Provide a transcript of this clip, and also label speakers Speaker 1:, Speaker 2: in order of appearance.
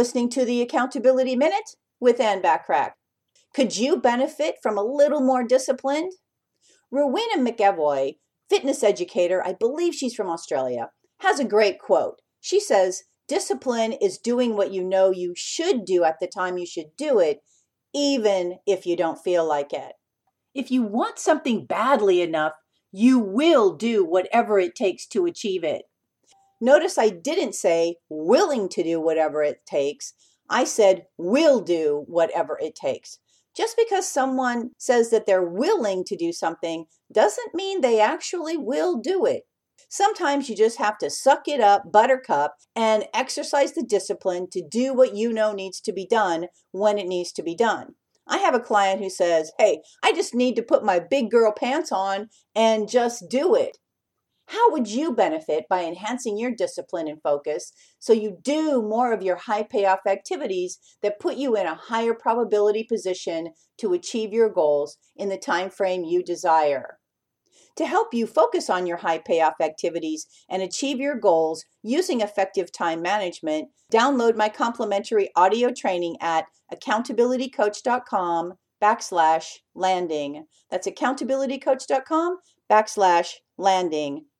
Speaker 1: listening to the Accountability Minute with Ann Bachrach. Could you benefit from a little more discipline? Rowena McEvoy, fitness educator, I believe she's from Australia, has a great quote. She says, Discipline is doing what you know you should do at the time you should do it, even if you don't feel like it. If you want something badly enough, you will do whatever it takes to achieve it. Notice I didn't say willing to do whatever it takes. I said will do whatever it takes. Just because someone says that they're willing to do something doesn't mean they actually will do it. Sometimes you just have to suck it up, buttercup, and exercise the discipline to do what you know needs to be done when it needs to be done. I have a client who says, Hey, I just need to put my big girl pants on and just do it. How would you benefit by enhancing your discipline and focus so you do more of your high payoff activities that put you in a higher probability position to achieve your goals in the time frame you desire? To help you focus on your high payoff activities and achieve your goals using effective time management, download my complimentary audio training at accountabilitycoach.com backslash landing. That's accountabilitycoach.com backslash landing.